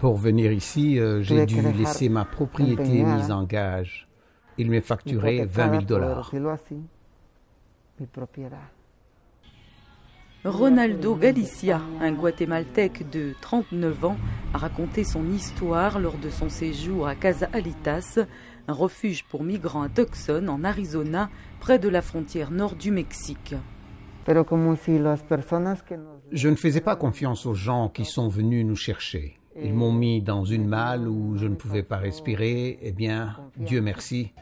Pour venir ici, euh, j'ai dû laisser ma propriété mise en gage. Il m'est facturé 20 000 dollars. Ronaldo Galicia, un guatémaltèque de 39 ans, a raconté son histoire lors de son séjour à Casa Alitas, un refuge pour migrants à Tucson, en Arizona, près de la frontière nord du Mexique. Je ne faisais pas confiance aux gens qui sont venus nous chercher. Ils m'ont mis dans une malle où je ne pouvais pas respirer. Eh bien, Dieu merci.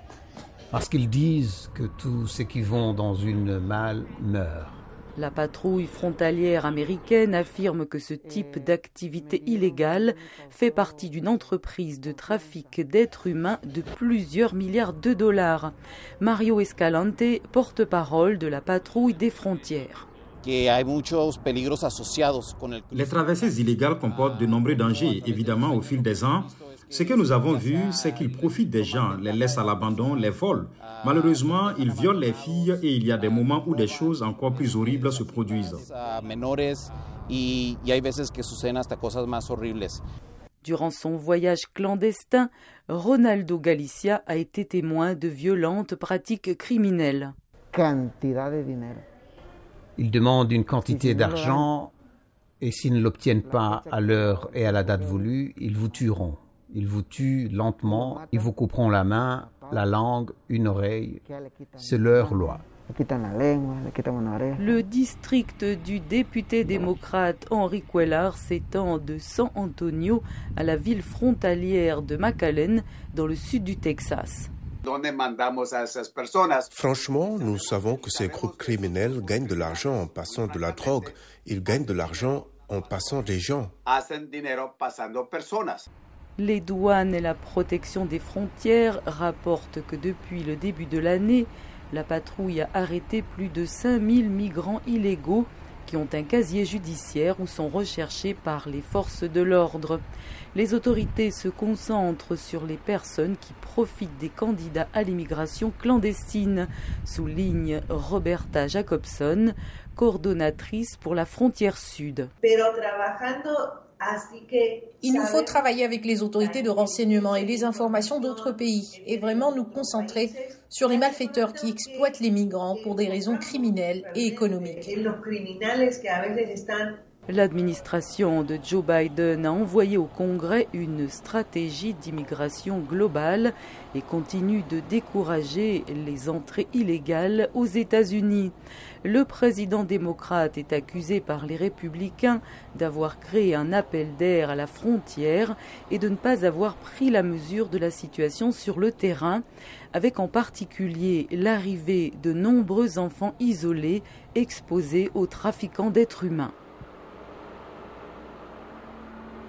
Parce qu'ils disent que tous ceux qui vont dans une malle meurent. La patrouille frontalière américaine affirme que ce type d'activité illégale fait partie d'une entreprise de trafic d'êtres humains de plusieurs milliards de dollars. Mario Escalante, porte-parole de la patrouille des frontières. Les traversées illégales comportent de nombreux dangers, évidemment, au fil des ans. Ce que nous avons vu, c'est qu'ils profitent des gens, les laissent à l'abandon, les volent. Malheureusement, ils violent les filles et il y a des moments où des choses encore plus horribles se produisent. Durant son voyage clandestin, Ronaldo Galicia a été témoin de violentes pratiques criminelles. Ils demandent une quantité d'argent et s'ils ne l'obtiennent pas à l'heure et à la date voulue, ils vous tueront. Ils vous tuent lentement, ils vous couperont la main, la langue, une oreille. C'est leur loi. Le district du député démocrate Henri Cuellar s'étend de San Antonio à la ville frontalière de McAllen, dans le sud du Texas. Franchement, nous savons que ces groupes criminels gagnent de l'argent en passant de la drogue. Ils gagnent de l'argent en passant des gens. Les douanes et la protection des frontières rapportent que depuis le début de l'année, la patrouille a arrêté plus de 5000 migrants illégaux ont un casier judiciaire ou sont recherchés par les forces de l'ordre. Les autorités se concentrent sur les personnes qui profitent des candidats à l'immigration clandestine, souligne Roberta Jacobson, coordonnatrice pour la frontière sud. Il nous faut travailler avec les autorités de renseignement et les informations d'autres pays et vraiment nous concentrer sur les malfaiteurs qui exploitent les migrants pour des raisons criminelles et économiques. L'administration de Joe Biden a envoyé au Congrès une stratégie d'immigration globale et continue de décourager les entrées illégales aux États-Unis. Le président démocrate est accusé par les républicains d'avoir créé un appel d'air à la frontière et de ne pas avoir pris la mesure de la situation sur le terrain, avec en particulier l'arrivée de nombreux enfants isolés exposés aux trafiquants d'êtres humains.